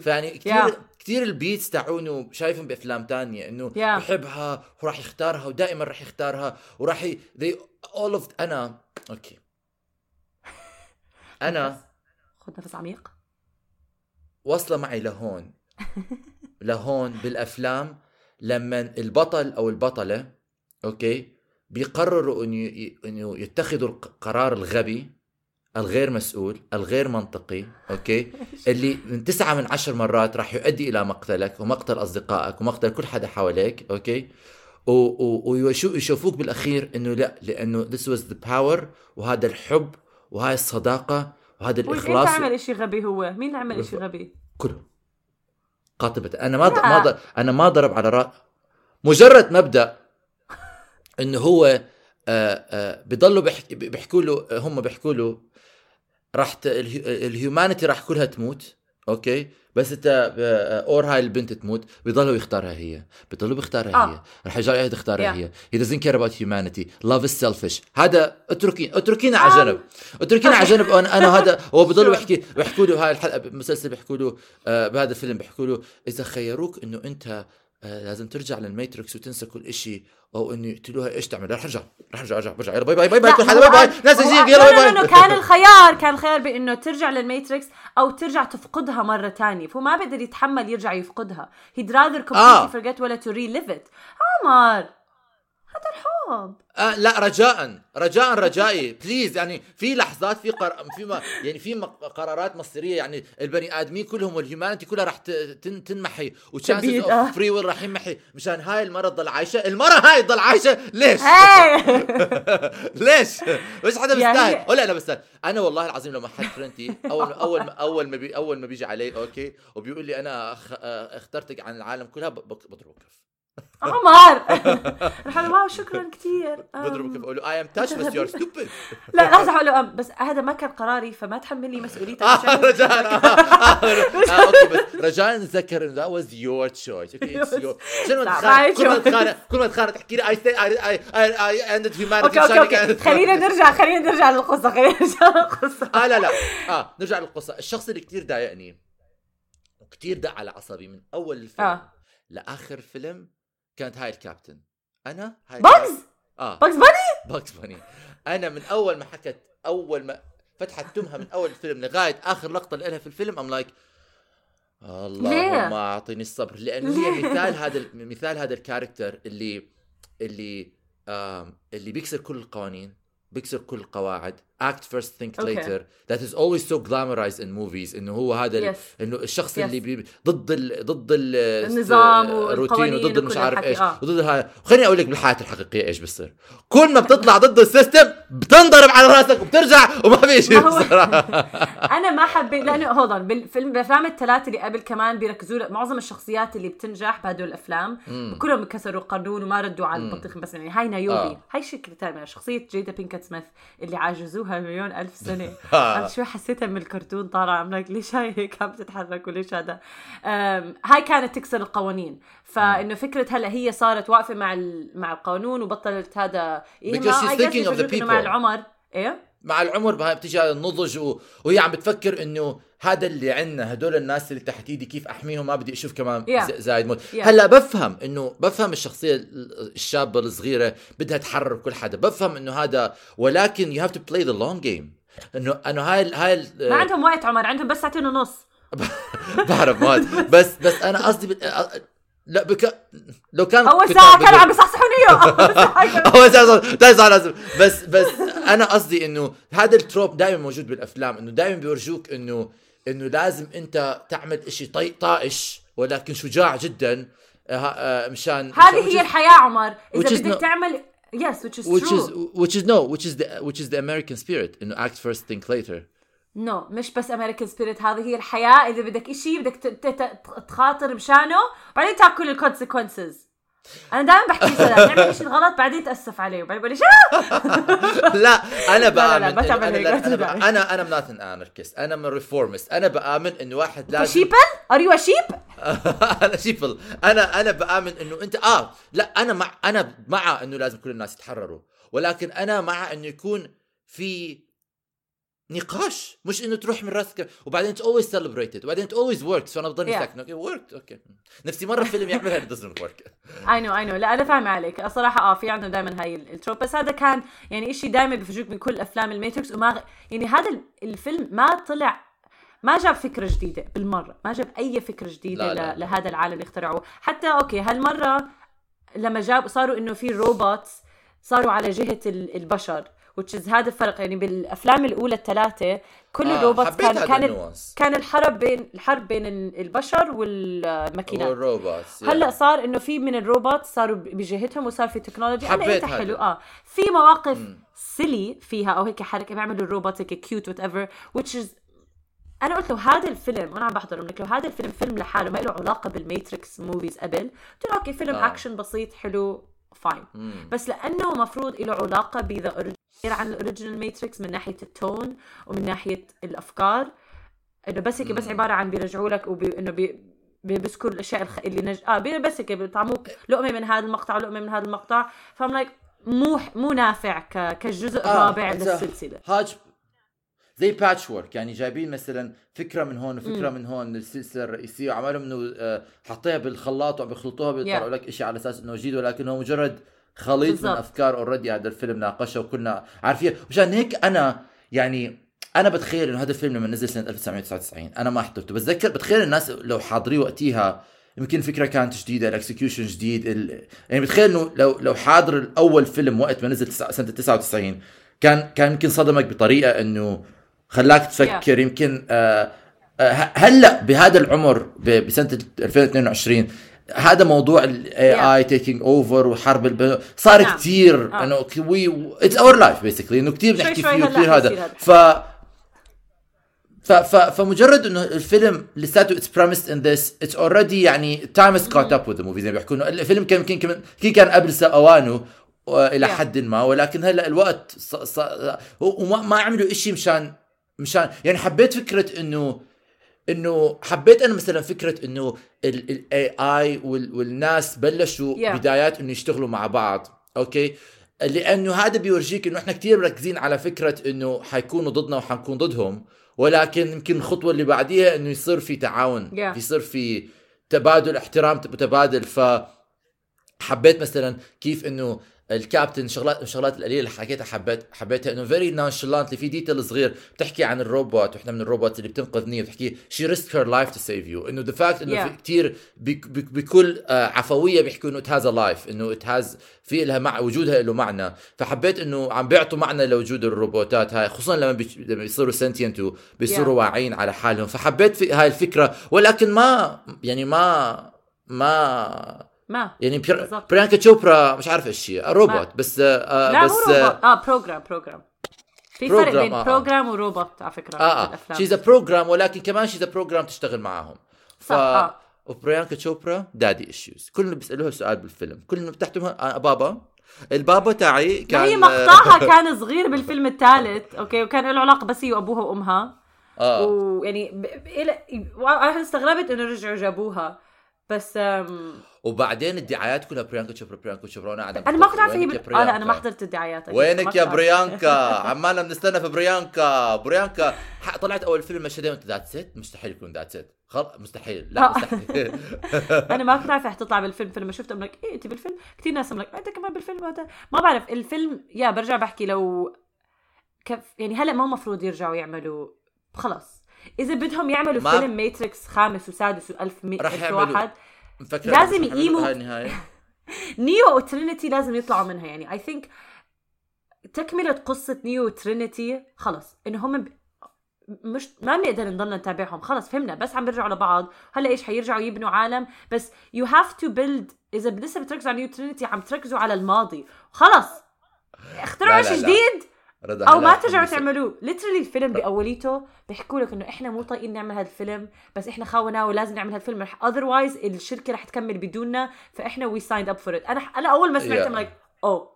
فيعني كثير Yeah. كثير ال beats تاعونه شايفهم بأفلام تانية إنه Yeah. بحبها وراح يختارها ودائما راح يختارها وراح ي... they all of أنا أوكي أنا خذ نفس عميق؟ واصلة معي لهون. لهون بالأفلام لما البطل أو البطلة أوكي بيقرروا إنه إنه يتخذوا القرار الغبي الغير مسؤول الغير منطقي أوكي اللي من تسعة من عشر مرات راح يؤدي إلى مقتلك ومقتل أصدقائك ومقتل كل حدا حواليك أوكي ويشوفوك بالأخير إنه لا لأنه this was the power وهذا الحب وهاي الصداقة وهذا الاخلاص عمل إشي غبي هو؟ مين عمل إشي غبي؟ كله. قاطبة أنا ما لا. ما أنا ما ضرب على رأ مجرد مبدأ إنه هو آه، آه، بيضلوا بيحكوا له هم بيحكوا له راح ال humanity راح كلها تموت. أوكي؟ بس أنت آه، or هاي البنت تموت بيضلوا يختارها هي. بيضلوا بيختارها آه. هي. رح يرجع يعيد يختارها Yeah. هي. He doesn't care about humanity. Love is selfish. هذا اتركي اتركينا على جنب. اتركينا على جنب. أنا, أنا هذا هو بضلوا. بيحكي بيحكوا له هاي الحلقة بالمسلسل بيحكوا له آه بهذا الفيلم بيحكوا له إذا خيروك إنه أنت آه لازم ترجع للماتريكس وتنسى كل شيء أو إنه يقتلوها إيش تعمل؟ رح أرجع رح أرجع أرجع برجع. يلا باي باي باي باي كل حدا باي باي. ناس قال- يلا لا، باي باي. كان الخيار كان الخيار بإنه ترجع للماتريكس أو ترجع تفقدها مرة تانية. فهو ما بقدر يتحمل يرجع يفقدها. He'd rather completely آه. forget ولا to relive it. عمر هذا الحب. آه لا رجاء. رجاء رجائي. please يعني في لحظات في قر... في ما يعني في قرارات مصيرية يعني البني آدمين كلهم وال humanity كلها راح ت- تن... تنمحي. و chances of. free will راح ينمحي. مشان هاي المرة تضل عايشة. المرة هاي تضل عايشة. ليش؟ ليش؟ مش حدا يعني- بيستاهل. ولا أنا بستاهل أنا والله العظيم لما حد فرنتي أول أول ما أول ما بي أول ما بيجي علي أوكي وبيقول لي أنا أخ... آه، اخترتك عن العالم كلها ب- بك- بضربه كف عمر! رح أقول wow شكرا كثير بضربه كف أقول له I am touched بس you are stupid لا لحظة أقول له بس هذا ما كان قراري فما تحملني مسؤوليتك آه، رجاء آه، آه، آه، أوكي بس رجاء نتذكر إنه that was your choice. أوكي شنو كل ما. تخانق كل ما تخانق تحكي لي I I I I ended humanity. أوكي أوكي خلينا نرجع خلينا نرجع للقصة خلينا نرجع للقصة. آه لا لا. آه نرجع للقصة. الشخص اللي كتير ضايقني وكتير دق على عصبي من أول الفيلم لآخر الفيلم كانت هاي الكابتن. أنا؟ هاي Bugs آه. Bugs Bunny؟ Bugs Bunny. أنا من أول ما حكت أول ما فتحت تمها من أول الفيلم لغاية آخر لقطة لها في الفيلم I'm like اللهم أعطيني الصبر. لأنه هي مثال هذا مثال هذا ال character اللي اللي اللي بيكسر كل القوانين بيكسر كل القواعد. Act first think Okay. later. That is always so glamorized in movies إنه هو هذا Yes. إنه الشخص Yes. اللي بي ضد ال ضد ال النظام الروتين والقوانين وضد مش عارف إيش. آه. وضد هذا خليني أقول لك بالحياة الحقيقية إيش بصير كل ما بتطلع ضد ال system بتنضرب على رأسك وبترجع وما في شيء أنا ما حبيت لأنه هوضا بالفيلم بالأفلام الثلاثة اللي قبل كمان بيركزوا معظم الشخصيات اللي بتنجح بهدول الأفلام. كلهم كسروا القانون وما ردوا على البطيخ بس يعني هاي Niobe آه. هاي شكل ثاني شخصية Jada Pinkett Smith اللي عجزوها مليون ألف سنة. آه. عرفت شوي حسيتها من الكرتون طالعة. عم لك ليش هاي هيك عم تتحرك وليش هذا؟ هاي كانت تكسر القوانين. فإنه فكرة هلأ هي صارت واقفة مع مع القانون وبطلت هذا. Because she's I guess thinking of the بيفرجوك إنه مع. العمر. إيه؟ مع العمر بها بتيجي على النضج و... وهي عم بتفكر إنه هذا اللي عندنا هدول الناس اللي تحت ايدي كيف أحميهم ما بدي أشوف كمان Yeah. زايد موت Yeah. هلأ بفهم إنه بفهم الشخصية ال- الشابة الصغيرة بدها تحرر كل حدا بفهم إنه هذا ولكن you have to play the long game إنه أنه هاي ال- هاي ال- ما عندهم وقت عمر عندهم بس ساعتين ونص بعرف ما بس بس أنا قصدي. لا بك... لو كان أول ساعة كانوا عم بيصحصحوني إياه. أول ساعة تاني ساعة لازم. بس بس أنا قصدي إنه هذا التروب دائما موجود بالأفلام إنه دائما بيورجوك انه إنه لازم أنت تعمل إشي طي طائش ولكن شجاع جدا آه، آه، مشان هذه هي الحياة عمر. إذا بدك تعمل yes which is which true. is which is no which is the which is the American spirit إنه act first think later. no no, مش بس American spirit هذه هي الحياة. إذا بدك إشي بدك تخاطر مشانه بعدين تاكل ال consequences أنا دائما بحكي إنه تعمل شيء غلط بعدين تأسف عليه. وبعدين بقول لا أنا لا، بآمن أنا هيك، لا، ما أنا أنا أنا not an anarchist أنا من reformist أنا بآمن إنه واحد لازم sheeple are you sheep أنا sheeple أنا أنا بآمن إنه انت آه لا أنا مع أنا مع إنه لازم كل الناس يتحرروا. ولكن أنا مع إنه يكون في نقاش مش إنه تروح من راسك. وبعدين it always celebrated وبعدين it always works فأنا بضلني Yeah. ساكت okay وركت okay نفسي مرة فيلم يعملها doesn't work. اي نو اي نو لا أنا فاهمة عليك. الصراحة آه في عندهم دائما هاي ال- ال trope بس هذا كان يعني شيء دائما بيفرجوك من كل أفلام الماتريكس وما يعني هذا ال- الفيلم ما طلع ما جاب فكرة جديدة بالمرة. ما جاب أي فكرة جديدة لا، لا،. لهذا العالم اللي اخترعوه. حتى okay هالمرة لما جاب صاروا إنه في روبوتس صاروا على جهة ال- البشر. Which is هذا الفرق يعني بالأفلام الأولى الثلاثة كل آه، كان كان. كان الحرب بين الحرب بين ال- البشر والماكينات. والروبوتس هلأ صار إنه في من الروبوت صاروا بجهتهم وصار في تكنولوجيا حبيت هذا. حلو آه. في مواقف silly فيها أو هيك حركة بيعملوا الروبوت هيك cute whatever which is أنا قلت له هذا الفيلم وأنا عم بحضره قلت له هذا الفيلم فيلم لحاله ما له علاقة بال Matrix movies قبل قلت له okay فيلم آه. اكشن بسيط حلو fine بس لأنه مفروض له علاقة بذا غير عن ال original Matrix من ناحية ال tone ومن ناحية الأفكار إنه بس هيك بس عبارة عن بيرجعوا لك وبي... إنه بي... بي- بيذكروا الأشياء الخ... اللي نج... آه. بس هيك بيطعموك لقمة من هذا المقطع ولقمه من هذا المقطع فا I'm like مو مو نافع ك... كالجزء الرابع it's a للسلسلة هاد زي patchwork يعني جايبين مثلا فكرة من هون وفكرة من هون السلسلة الرئيسية وعملوا إنه آه، حطيها بالخلاط وعم بيخلطوها بيطلعوا Yeah. لك شيء على أساس إنه جديد ولكن هو مجرد خليط بالضبط. من أفكار already هذا الفيلم ناقشها وكنا عارفين. مشان هيك أنا يعني أنا بتخيل إنه هذا الفيلم لما نزل سنة 1999 أنا ما حضرته. بتذكر؟ بتخيل الناس لو حاضريه وقتها يمكن الفكرة كانت جديدة ال execution جديد ال... يعني بتخيل إنه لو لو حاضر الأول فيلم وقت ما نزل سنة 99 كان كان يمكن صدمك بطريقة إنه خلاك تفكر. يمكن آه آه هلأ بهذا العمر ب- بسنة 2022 هذا موضوع ال AI taking over وحرب الب... صار نعم. كثير آه. إنه وي it's our life basically إنه كثير بنحكي فيه هلا وكثير هذا. ف ف ف فمجرد إنه الفيلم لساته it's premised on this it's already يعني time has caught up with movie زي ما بيحكوا إنه الفيلم كان يمكن يمكن كان قبل أوانه إلى Yeah. حد ما ولكن هلأ الوقت ص... ص... وما ما عملوا إشي مشان مشان يعني حبيت فكرة إنه إنه حبيت أنا مثلا فكرة إنه ال AI والناس بلشوا Yeah. بدايات إنه يشتغلوا مع بعض. okay؟ لأنه هذا بيورجيك إنه إحنا كثير مركزين على فكرة إنه حيكونوا ضدنا وحنكون ضدهم. ولكن يمكن الخطوة اللي بعديها إنه يصير في تعاون. Yeah. يصير في تبادل احترام متبادل ف حبيت مثلا كيف إنه الكابتن شغلات الشغلات القليلة اللي حكيتها حبيت حبيتها إنه very nonchalant في detail صغير بتحكي عن الروبوت وحده من الروبوت اللي بتنقذ نيو بتحكي she risked her life to save you إنه the fact إنه Yeah. كثير بكل آه، عفوية بيحكوا إنه it has a life إنه it has في لها مع وجودها له معنى فحبيت إنه عم بيعطوا معنى لوجود الروبوتات هاي خصوصا لما لما بيصيروا sentient وبيصيروا Yeah. واعيين على حالهم فحبيت في هاي الفكرة ولكن ما يعني ما ما ما يعني بير... بريانكا تشوبرا مش عارف إيش هي روبوت بس آه لا بس مو روبوت آه program program في فرق بين آه، آه. program وروبوت على فكرة آه آه. she's program ولكن كمان she's program تشتغل معاهم. ف صح، آه. وبريانكا تشوبرا daddy issues كلهم بيسألوها سؤال بالفيلم. كلهم تحتهم آه بابا. البابا تاعي كان هي مقطعها كان صغير بالفيلم الثالث okay؟ وكان له علاقة بس هي وأبوها وأمها. آه. ويعني ب... ب... أنا استغربت إنه رجعوا جابوها. بس أم... وبعدين الدعايات كلها بريانكا تشوبرا بريانكا تشوبرا وأنا قاعد أنا ما كنت عارفه هي آه لا أنا ما؟ حضرت الدعايات وينك يا بريانكا؟ عمالنا بنستنى في بريانكا. بريانكا طلعت أول فيلم مشهدين وانت ذات ست مستحيل يكون ذات ست خل... مستحيل. لا آه. مستحيل. أنا ما كنت عارفه رح تطلع بالفيلم. فلما شفت املك إيه أنت بالفيلم؟ كثير ناس املك أنت كمان بالفيلم هذا؟ ما بعرف الفيلم يا برجع بحكي لو كيف يعني هلا ما مفروض يرجعوا يعملوا خلص إذا بدهم يعملوا ما- فيلم ماتريكس خامس وسادس وألف مي... رح ألف يعملوا. واحد لازم يقيموا- نيو وترينيتي لازم يطلعوا منها يعني I think تكملة قصة نيو وترينيتي خلص إنه هم ب... مش ما بنقدر نضلنا نتابعهم خلص فهمنا بس عم بيرجعوا لبعض هلأ إيش حيرجعوا يبنوا عالم بس you have to build إذا لسه بتركزوا على نيو ترينيتي عم تركزوا على الماضي خلص اخترعوا شيء. جديد رضا أو ما ترجعوا تعملوه. literally الفيلم بأوليته بيحكوا لك إنه إحنا مو طايقين نعمل هذا الفيلم بس إحنا خاوناه ولازم نعمل هذا الفيلم otherwise الشركة رح تكمل بدوننا فإحنا we signed up for أنا أنا أول ما سمعت. I'm like أو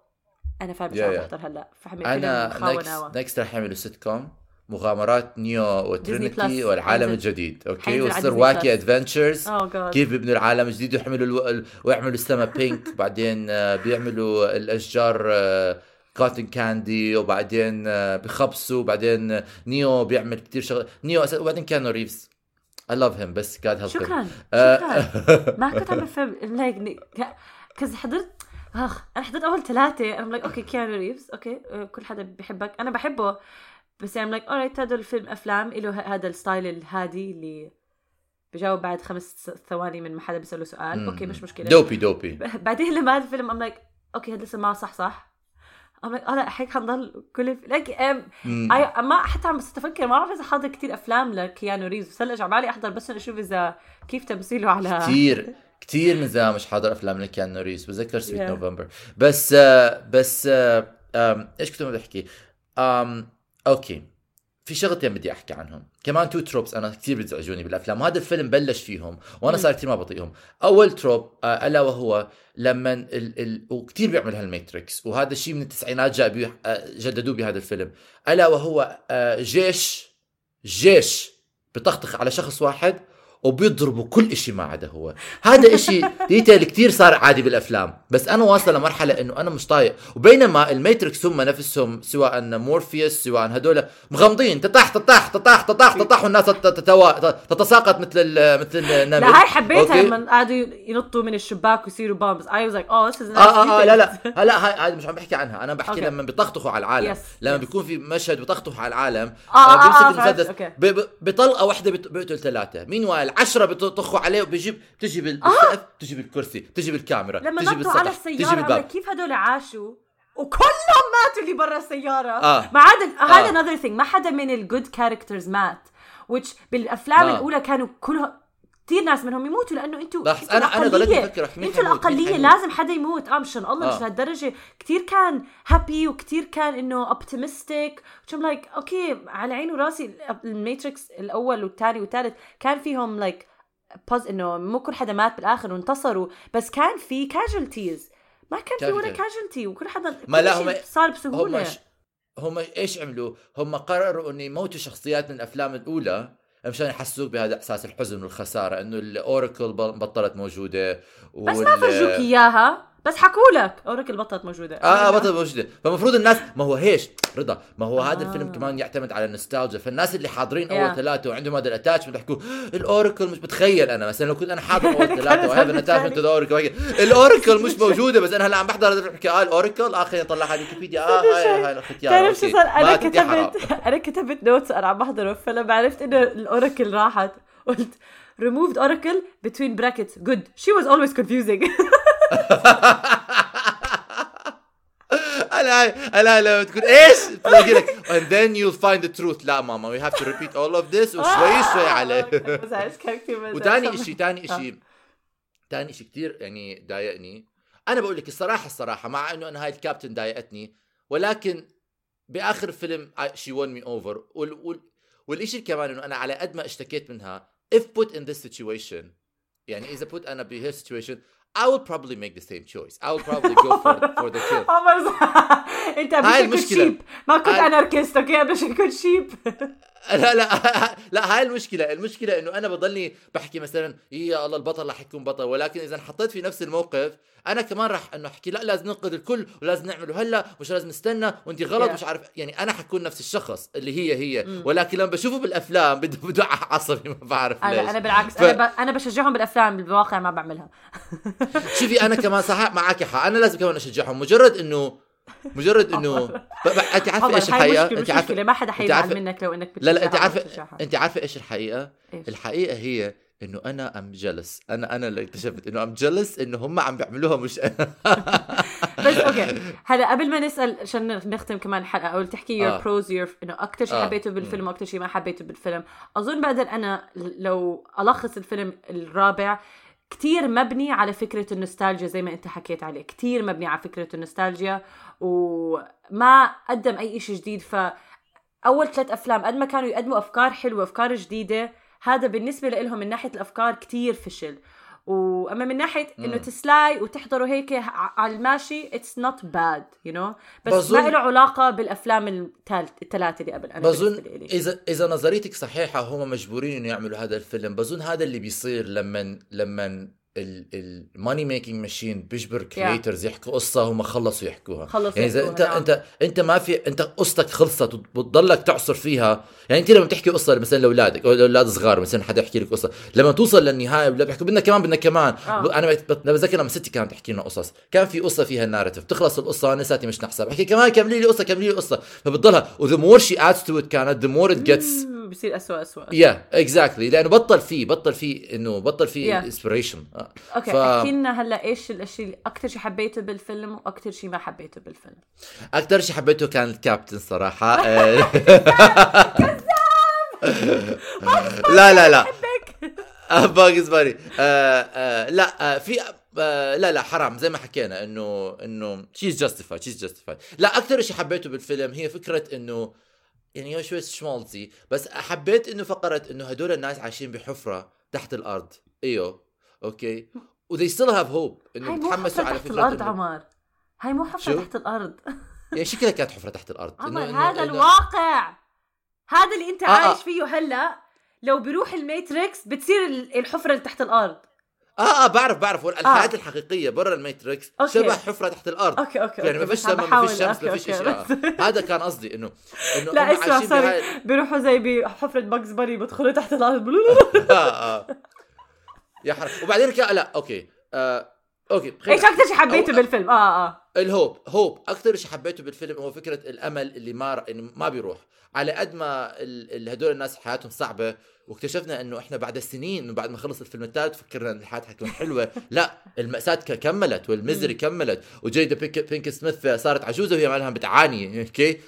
أنا فاهم إيش Yeah, yeah. هلأ. فحمل أنا next next رح يعملوا سيت كوم مغامرات نيو وترينيتي. والعالم الجديد. okay ويصير wacky. adventures جاد كيف بيبنوا العالم الجديد ويحملوا ألو... ال- ويعملوا السما بينك بعدين آه، بيعملوا الأشجار cotton candy وبعدين آه، بخبصوا بعدين آه، نيو بيعمل كثير شغل. نيو أس- وبعدين كيانو ريفز. I love him بس God help him. شكرا آه، شكرا. ما كنت عم بفهم like cause حضرت آخ أنا حضرت أول ثلاثة أنا like okay كيانو ريفز okay كل حدا بيحبك أنا بحبه بس يعني like alright هذا الفيلم أفلام له هذا ال style الهادي اللي بجاوب بعد خمس ثواني من ما حدا بيسأله سؤال. okay مش مشكلة. دوبي دوبي. بعدين لما هذا الفيلم I'm like okay هذا لسه ما صح صح. لا هيك حنضل كل like أم مم. أي ما حتى عم بس أفكر ما بعرف إذا حاضر كثير أفلام لكيانو ريفز بس هلا على بالي أحضر بس أشوف إذا كيف تمثيله على كثير كثير من زمان مش حاضر أفلام لكيانو ريفز بتذكر Sweet Yeah. November بس آه، بس آه، إيش كنت بدي أحكي؟ okay في شغلتين بدي أحكي عنهم. كمان two tropes أنا كثير بيزعجوني بالأفلام وهذا الفيلم بلش فيهم وأنا. صار كثير ما بطيقهم. أول trope آه، ألا وهو لما ال ال وكثير بيعمل هالماتريكس وهذا الشيء من التسعينات جاء بيه آه، جددوه بهذا الفيلم. ألا وهو آه، جيش جيش بيطخطخ على شخص واحد وبيضربوا كل إشي ما عدا هو. هذا إشي detail كتير صار عادي بالأفلام. بس أنا واصل لمرحلة إنه أنا مش طايق. وبينما الماتريكس هم نفسهم سواء مورفيوس سواء هدول مغمضين. تطاح تطاح تطاح تطاح تطاح والناس تتساقط مثل ال- مثل النمل لا هاي حبيتها؟ لما قعدوا ينطوا من الشباك ويصيروا bombs I was like oh this آه آه آه لا لا. هلا هاي هاي مش عم بحكي عنها. أنا بحكي. لما بيطخطخوا على العالم. لما. بيكون في مشهد بيطخطخوا على العالم آه، آه، بيمسك آه، المسدس. بطلقة واحدة بيقتل ثلاثة. مين وائل عشرة بيطخوا عليه وبيجيب بتجي بالسقف بتجي بالكرسي بتجي بالكاميرا لما بتجي نطوا على بالسقف بتجي كيف هدول عاشوا وكلهم ماتوا اللي برا السيارة آه. ما عدا هذا آه. another thing ما حدا من ال good characters مات which بالأفلام آه. الأولى كانوا كلهم كثير ناس منهم يموتوا لأنه أنتوا أنا- أنا ضليتني الأقلية. أفكر رح أنتوا الأقلية. لازم حدا يموت. آه مشان الله مش آه. لهالدرجة. كثير كان happy وكثير كان إنه optimistic which I'm like okay على عيني وراسي الماتريكس الأول والثاني والثالث كان فيهم like بوز إنه مو كل حدا مات بالآخر وانتصروا. بس كان في casualties ما كان في ولا casualty وكل حدا ما لا، هم- صار هم بسهوله ش... هم إيش عملوا؟ هم قرروا إنه يموتوا شخصيات من الأفلام الأولى. مشان يحسوك بهذا إحساس الحزن والخسارة إنه ال Oracle بطلت موجودة بس ما فرجوك إياها. بس حكوا لك. Oracle بطلت موجودة. آه بطل موجودة. فالمفروض الناس ما هو هيش؟ رضا. ما هو هذا آه. الفيلم كمان يعتمد على النوستالجيا. فالناس اللي حاضرين Yeah. اول ثلاثة وعندهم هذا ال attachment يحكوا ال Oracle مش بتخيل أنا. مثلا لو كنت أنا حاضر أول ثلاثة وهذا ال attachment. ال Oracle ال Oracle مش موجودة. بس أنا هلا عم بحضر هذا بحكي آه ال Oracle؟ آه خليني اطلع على ويكيبيديا. آه هاي هاي الختيار تعرف شو. صار؟ أنا. كتبت أنا كتبت نوتس أنا عم بحضره فلما عرفت إنه الأوراكل راحت. قلت removed oracle between brackets. Good. She was always confusing. أنا أنا لما تقول إيش؟ تلاقي لك and then you'll find the truth. لا ماما we have to repeat all of this وشوي شوي عليه. كثير بزعج. وثاني شيء ثاني آه. شيء ثاني شيء كثير يعني ضايقني. أنا بقول لك الصراحة الصراحة مع إنه أنا هاي الكابتن ضايقتني ولكن بآخر الفيلم she won me over وال وال والشيء كمان إنه أنا على قد ما اشتكيت منها if put in this situation يعني إذا put أنا بهي situation I will probably make the same choice I will probably go for, for the kill عمر صح. انت هاي بدك كنت المشكلة. شيب ما كنت هاي- اناركست اوكي بدك كنت شيب لا لا لا هاي المشكلة، المشكلة إنه أنا بضلني بحكي مثلا يا الله البطل رح يكون بطل. ولكن إذا انحطيت في نفس الموقف أنا كمان رح إنه أحكي لا لازم ننقذ الكل ولازم نعمله هلأ مش لازم نستنى. وانت غلط. مش عارف يعني أنا حكون نفس الشخص اللي هي هي. ولكن لما بشوفه بالأفلام بده بدوع عصبي ما بعرف ليش. أنا أنا بالعكس ف- أنا ب... أنا بشجعهم بالأفلام بالواقع ما بعملها. شوفي أنا كمان صح معك حق. أنا لازم كمان أشجعهم. مجرد إنه مجرد إنه انت عارفة إيش الحقيقة؟ انت عارفه ما حدا حيزعل منك لو إنك لا لا انت عارفه. انت عارفة إيش الحقيقة؟ إيش؟ الحقيقة هي إنه أنا I'm jealous أنا أنا اللي اكتشفت إنه I'm jealous إنه هم عم بيعملوها مش أنا. بس okay. هلا قبل ما نسال عشان نختم كمان الحلقة أو تحكي your. pros your إنه أكثر شيء آه. حبيته بالفيلم وأكثر شيء ما حبيته بالفيلم. أظن بقدر أنا لو ألخص الفيلم الرابع كتير مبني على فكرة النوستالجيا زي ما انت حكيت عليه. كتير مبني على فكرة النوستالجيا وما قدم أي شيء جديد. ف أول ثلاث أفلام قد ما كانوا يقدموا أفكار حلوة أفكار جديدة هذا بالنسبة لهم من ناحية الأفكار كتير فشل. وأما من ناحية إنه تتسلى وتحضروا هيك على الماشي it's not bad you know بس بظن- ما له علاقة بالأفلام الثلاثه اللي قبل أنا بظن. اذا إذا نظريتك صحيحة هم مجبورين إنه يعملوا هذا الفيلم. بظن هذا اللي بيصير لما لما ال money making machine بيجبر creators يحكوا قصة هم خلصوا يحكوها. خلصوا يعني إذا انت نعم. انت أنت ما في أنت قصتك خلصت وبتضلك تعصر فيها. يعني انت لما تحكي قصة مثلا لأولادك أو لأولاد صغار مثلا حدا يحكي لك قصة لما توصل للنهاية ولا بيحكوا بدنا كمان بدنا كمان. آه. أنا بت- بت- بتذكر لما ستي كانت تحكي لنا قصص كان في قصة فيها ال narrative تخلص القصة أنا لساتي مش نحسب. بحكي كمان كملي لي قصة كملي لي قصة. فبتضلها. و the more she adds to it كانت the more it gets مم، بصير اسوء اسوء yeah exactly لأنه بطل فيه بطل فيه إنه بطل فيه Yeah. inspiration okay ف- أحكي لنا هلأ إيش الاشي اللي أكثر شيء حبيته بالفيلم وأكثر شيء ما حبيته بالفيلم؟ أكثر شيء حبيته كان الكابتن صراحة. آه، لا لا لا. باقز باري آه آه لا آه في آه لا لا حرام. زي ما حكينا إنه إنه she's justified she's justified لا أكثر شيء حبيته بالفيلم هي فكرة إنه يعني هو شوي schmaltzy بس حبيت إنه فقره إنه هدول الناس عايشين بحفرة تحت الأرض. إيوه. أوكي. و they still have hope إنه بتحمسوا على تحت فكرة الأرض إنه- عمر هاي مو حفرة شو؟ تحت الأرض. يعني شكلها كانت حفرة تحت الأرض؟ عمر إنه- هذا إنه- الواقع. هذا اللي أنت آه، عايش آه. فيه هلأ. لو بيروح الماتريكس بتصير ال- الحفرة اللي تحت الأرض. آه آه بعرف بعرف. الحياة الحقيقية برا الماتريكس أوكي. شبه حفرة تحت الأرض. أوكي أوكي يعني ما أوكي، فيش بس عم سما ما فيش شمس ما فيش اشياء بس- هذا كان قصدي إنه إنه لا اسمع sorry. بيروحوا زي بحفرة باكس باري بدخلوا تحت الأرض. آه آه. يا حرام. وبعدين لا أوكي. آه أوكي. إيش أكثر شيء حبيته بالفيلم؟ آه آه. ال hope hope. أكثر شيء حبيته بالفيلم هو فكرة الأمل اللي ما ر... إنه ما بيروح. على قد ما ال... هدول الناس حياتهم صعبة واكتشفنا إنه إحنا بعد السنين بعد ما خلص الفيلم الثالث فكرنا إن الحياة حتكون حلوة. لا المأساة ك- كملت والميزري كملت. وجيدا بينك, بينك سميث صارت عجوزة وهي مالها بتعاني أوكي؟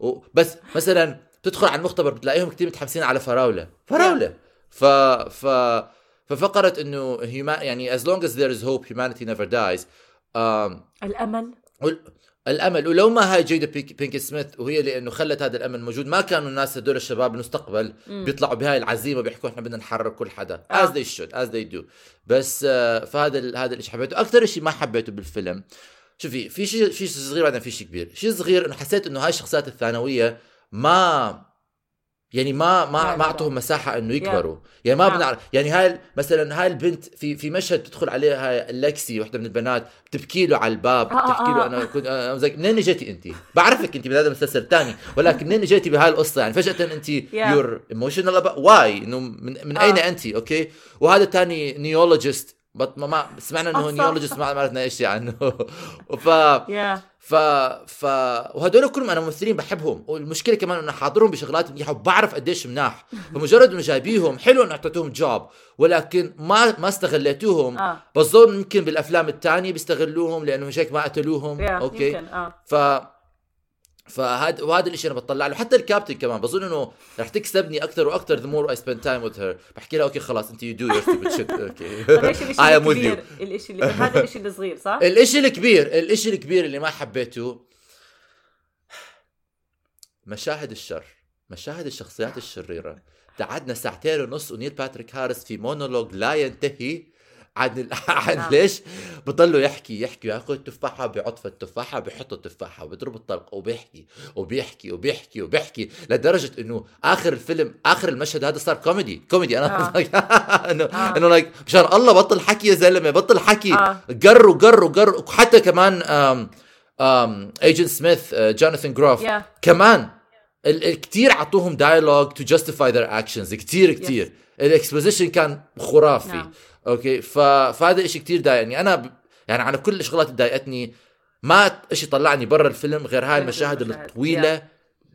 و- بس مثلا تدخل على المختبر بتلاقيهم كثير متحمسين على فراولة. فراولة. ف ف ففقرت إنه هيما يعني as long as there is hope humanity never dies. الأمل؟ الأمل. ولو ما هاي جيدا بينك, بينك سميث وهي لأنه خلت هذا الأمل موجود. ما كانوا الناس هدول الشباب بالمستقبل بيطلعوا بهاي العزيمة بيحكوا إحنا بدنا نحرر كل حدا. آه. as they should as they do. بس آه، فهذا ال- هذا الشيء حبيته. أكثر شيء ما حبيته بالفيلم شوفي في شيء في شيء صغير بعدين في شيء كبير. شيء صغير إنه حسيت إنه هاي الشخصيات الثانوية ما يعني ما ما ما. أعطوهم مساحة إنه يكبروا يعني ما نعم. بنعرف يعني هاي مثلا هاي البنت في في مشهد تدخل عليها الكسي وحدة من البنات بتبكي له على الباب آه، آه، بتحكي له آه. أنا كنت زي منين إجيتي انت بعرفك انت من هذا المسلسل الثاني ولكن منين إجيتي بهاي القصة يعني فجأة انت يور ايموشنال واي إنه من, من. أين انت أوكي وهذا ثاني نيولوجيست بط ما, ما سمعنا إنه آه، نيولوجيست. ما عرفنا إيش عنه ف ف ف وهدول كلهم أنا ممثلين بحبهم. والمشكلة كمان إنه حاضرهم بشغلات منيحة وبعرف قديش مناح. فمجرد إنه جايبيهم حلو إنه اعطيتوهم جوب ولكن ما ما استغليتوهم. آه. بظن يمكن بالأفلام الثانية بيستغلوهم لأنه مش هيك ما قتلوهم. أوكي؟ يمكن آه. ف فهذا وهذا الشيء أنا بطلع له. حتى الكابتن كمان بظن إنه رح تكسبني أكثر وأكثر the more I spend time with her. بحكي لها أوكي خلاص أنت you do your stupid shit. أوكي. الشيء الكبير الشيء اللي هذا الشيء الصغير صح؟ الإشي الكبير الإشي الكبير اللي ما حبيته مشاهد الشر مشاهد الشخصيات الشريرة. قعدنا ساعتين ونص ونيل باتريك هاريس في مونولوج لا ينتهي. عن ال... عن نعم. ليش؟ بضلوا يحكي يحكي. ياخذ التفاحة بيعض في التفاحة بيحط التفاحة وبيضرب الطلق وبيحكي وبيحكي وبيحكي وبيحكي لدرجة إنه آخر الفيلم آخر المشهد هذا صار كوميدي كوميدي. أنا إنه آه. إنه like مشان الله بطل حكي يا زلمة بطل حكي. آه. قروا قروا قروا وحتى كمان agent سميث جوناثان جروف كمان كتير اعطوهم dialogue to justify their actions كتير كتير. ال exposition كان خرافي. نعم. أوكي؟ ف... فهذا إشي كتير ضايقني. أنا ب... يعني على كل الشغلات اللي ضايقتني ما إشي طلعني برا الفيلم غير هاي المشاهد. الطويلة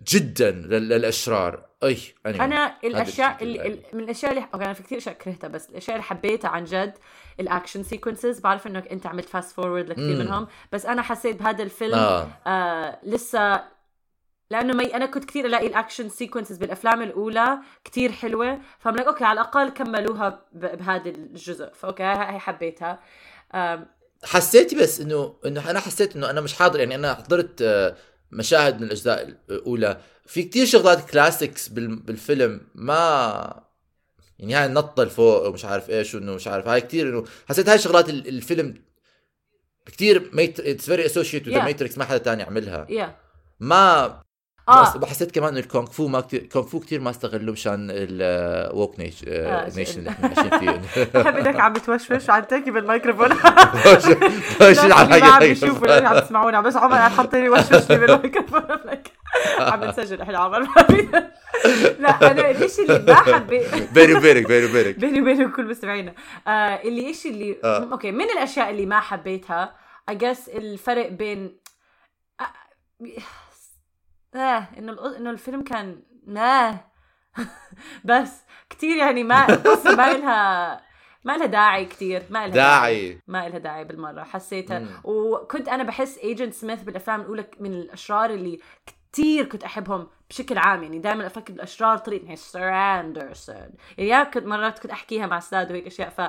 جدا لل... للأشرار. أي anyway. أنا الاشياء الشيء اللي من الأشياء اللي أوكي أنا في كثير أشياء كرهتها بس الأشياء اللي حبيتها عن جد ال action sequences بعرف إنك أنت عملت fast forward لكثير. منهم بس أنا حسيت بهذا الفيلم آه. آه لسه لأنه مي أنا كنت كثير ألاقي ال action sequences بالأفلام الأولى كثير حلوة لك أوكي على الأقل كملوها ب- بهذا الجزء فأوكي هاي حبيتها. حسيتي بس إنه إنه أنا حسيت إنه أنا مش حاضر يعني أنا حضرت آه، مشاهد من الأجزاء الأولى. في كتير شغلات classics بال- بالفيلم ما يعني هاي النطة لفوق ومش عارف إيش وإنه مش عارف هاي كتير إنه حسيت هاي شغلات ال- الفيلم كتير اتس فيري اسوشيت وذ Yeah. ماتريكس ما حدا تاني عملها. يا ما آه. وحسيت كمان إنه الكونغ فو ما كتير كونغ فو كتير ما استغلوه مشان الووك نيشن آه، نيشن اللي إحنا عايشين فيه. إنك عم بتوشوش عم تحكي بالميكروفون. ماشيين على عم حاجة يشوفوا اللي عم تسمعونا. بس عمر قاعد حاط لي وشوشني بالميكروفون. عم نسجل إحنا عمر. لا أنا الشيء اللي ما حبيت بيني وبينك بيني وبينك بيني وبين كل مستمعينا. آه اللي إيش اللي آه. آه. أوكي من الأشياء اللي ما حبيتها اجس الفرق بين آه, آه انه إنه الفيلم كان آه بس كتير يعني ما ما لها ما لها داعي كتير ما لها داعي. ما لها داعي بالمرة. حسيتها. مم. وكنت أنا بحس ايجنت سميث بالأفلام الأولى من الأشرار اللي كتير كنت أحبهم بشكل عام. يعني دائما أفكر بالأشرار طريقة هي سير اندرسون يعني يا كنت مرات كنت أحكيها مع أستاذ وهيك أشياء. ف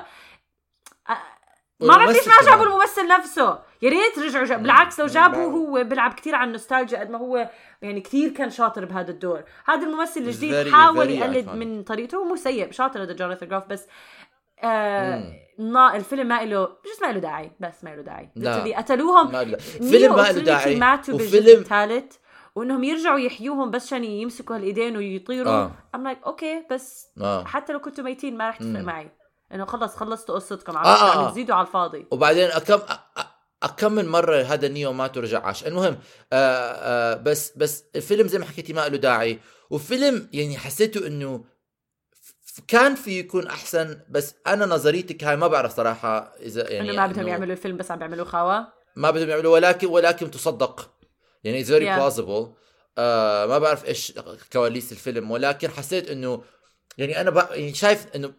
ما بعرف ليش ما جابوا. الممثل نفسه يا ريت رجعوا جاب. بالعكس لو جابوا. هو بيلعب كثير على النوستالجيا قد ما هو يعني كثير كان شاطر بهذا الدور هذا الممثل الجديد Very, حاول very يقلد. من طريقته هو مو سيء شاطر هذا جوناثان جروف بس آه. ما الفيلم ما له مش ما له داعي بس ما له داعي لا. قتلوهم ما فيلم ما له داعي ماتوا بالجزء وفيلم الثالث وإنهم يرجعوا يحيوهم بس عشان يمسكوا هالإيدين ويطيروا آه. I'm like أوكي بس آه حتى لو كنتوا ميتين ما رح تفرق. معي إنه خلص خلصتوا قصتكم عم, آه، آه، عم آه. تزيدوا على الفاضي. وبعدين أ- أكم من مرة هذا نيو مات ورجع عاش. المهم آه آه بس بس الفيلم زي ما حكيتي ما له داعي. وفيلم يعني حسيته إنه كان في يكون أحسن بس أنا نظريتك هاي ما بعرف صراحة إذا يعني إنه ما بدهم يعملوا الفيلم بس عم بيعملوا خاوة؟ ما بدهم يعملوا ولكن ولكن تصدق. يعني it's very آه ما بعرف إيش كواليس الفيلم ولكن حسيت إنه يعني أنا. يعني شايف إنه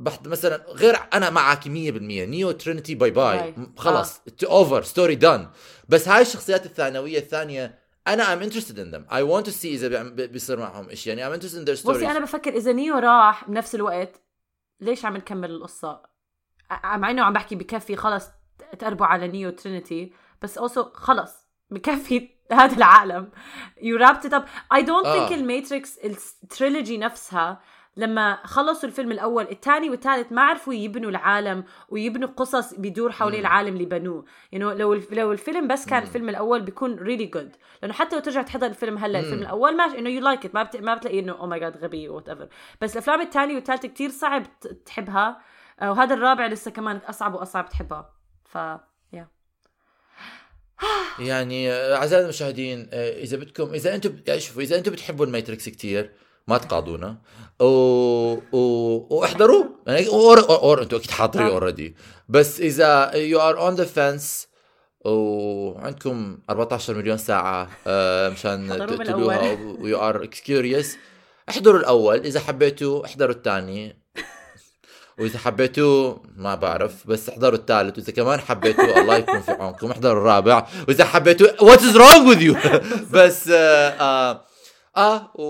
بحط مثلا غير أنا معك 100% نيو ترينيتي bye bye. خلص over story done بس هاي الشخصيات الثانوية الثانية أنا I'm interested in them I want to see إذا بيصير معهم شيء يعني I'm interested in their بصي stories أنا بفكر إذا نيو راح بنفس الوقت ليش عم نكمل القصة؟ مع إنه عم بحكي بكفي خلص تقربوا على نيو ترينيتي بس also خلص بكفي هذا العالم. you wrap it up I don't think الماتريكس ال trilogy نفسها لما خلصوا الفيلم الأول الثاني والثالث ما عرفوا يبنوا العالم ويبنوا قصص بيدور حوالين العالم اللي بنوه. يعني لو لو الفيلم بس كان الفيلم الأول بيكون really good لأنه حتى لو ترجع تحضر الفيلم هلأ الفيلم الأول ماشي إنه you like it ما بت... ما بتلاقي إنه oh my God غبي whatever بس الأفلام الثانية والثالثه كتير صعب تحبها. آه، وهذا الرابع لسه كمان أصعب وأصعب تحبها. ف يا يعني أعزائي المشاهدين آه، إذا بدكم إذا أنتم يعني شوفوا إذا أنتم بتحبوا الماتريكس كتير ما تقاضونا. و... و... واحضروا. يعني or or أنتم أكيد حاضرين. already بس إذا you are on the fence وعندكم 14 مليون ساعة آه، مشان تقتلوها و you are curious احضروا الأول. إذا حبيتوا احضروا الثاني. وإذا حبيتوا ما بعرف بس احضروا الثالث. وإذا كمان حبيتوا الله يكون في عونكم. احضروا الرابع. وإذا حبيتوا what is wrong with you بس آه, آه آه و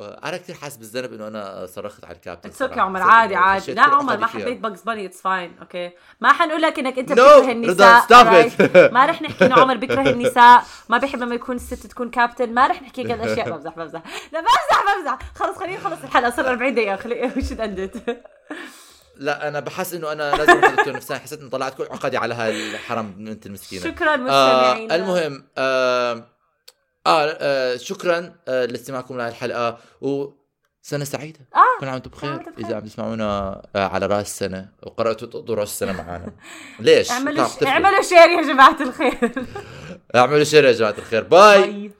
آه، أنا كثير حاسس بالذنب إنه أنا صرخت على الكابتن it's okay. عمر عادي إنه عادي. لا عمر ما. حبيت Bugs Bunny it's fine okay ما حنقول لك إنك أنت No, بتكره النساء it. ما رح نحكي إنه عمر بيكره النساء ما بيحب لما يكون الست تكون كابتن ما رح نحكي هيك الاشياء بمزح بمزح. لا بمزح بمزح. خلص خلينا نخلص الحلقة صار 40 دقيقة خلي we should end لا أنا بحس إنه أنا لازم أروح دكتور نفساني حسيت اني طلعت كل عقدي على هالحرام بنت المسكينة. شكرا آه مستمعينا المهم آه آه, آه شكرا آه لاستماعكم لهذه الحلقة وسنه سعيده آه كل عام وأنتم بخير. إذا عم تسمعونا آه على رأس السنة وقرأتوا تقضوا راس السنة معنا ليش؟ اعملوا ش... اعملوا share يا جماعة الخير. اعملوا share يا جماعة الخير. باي. باي.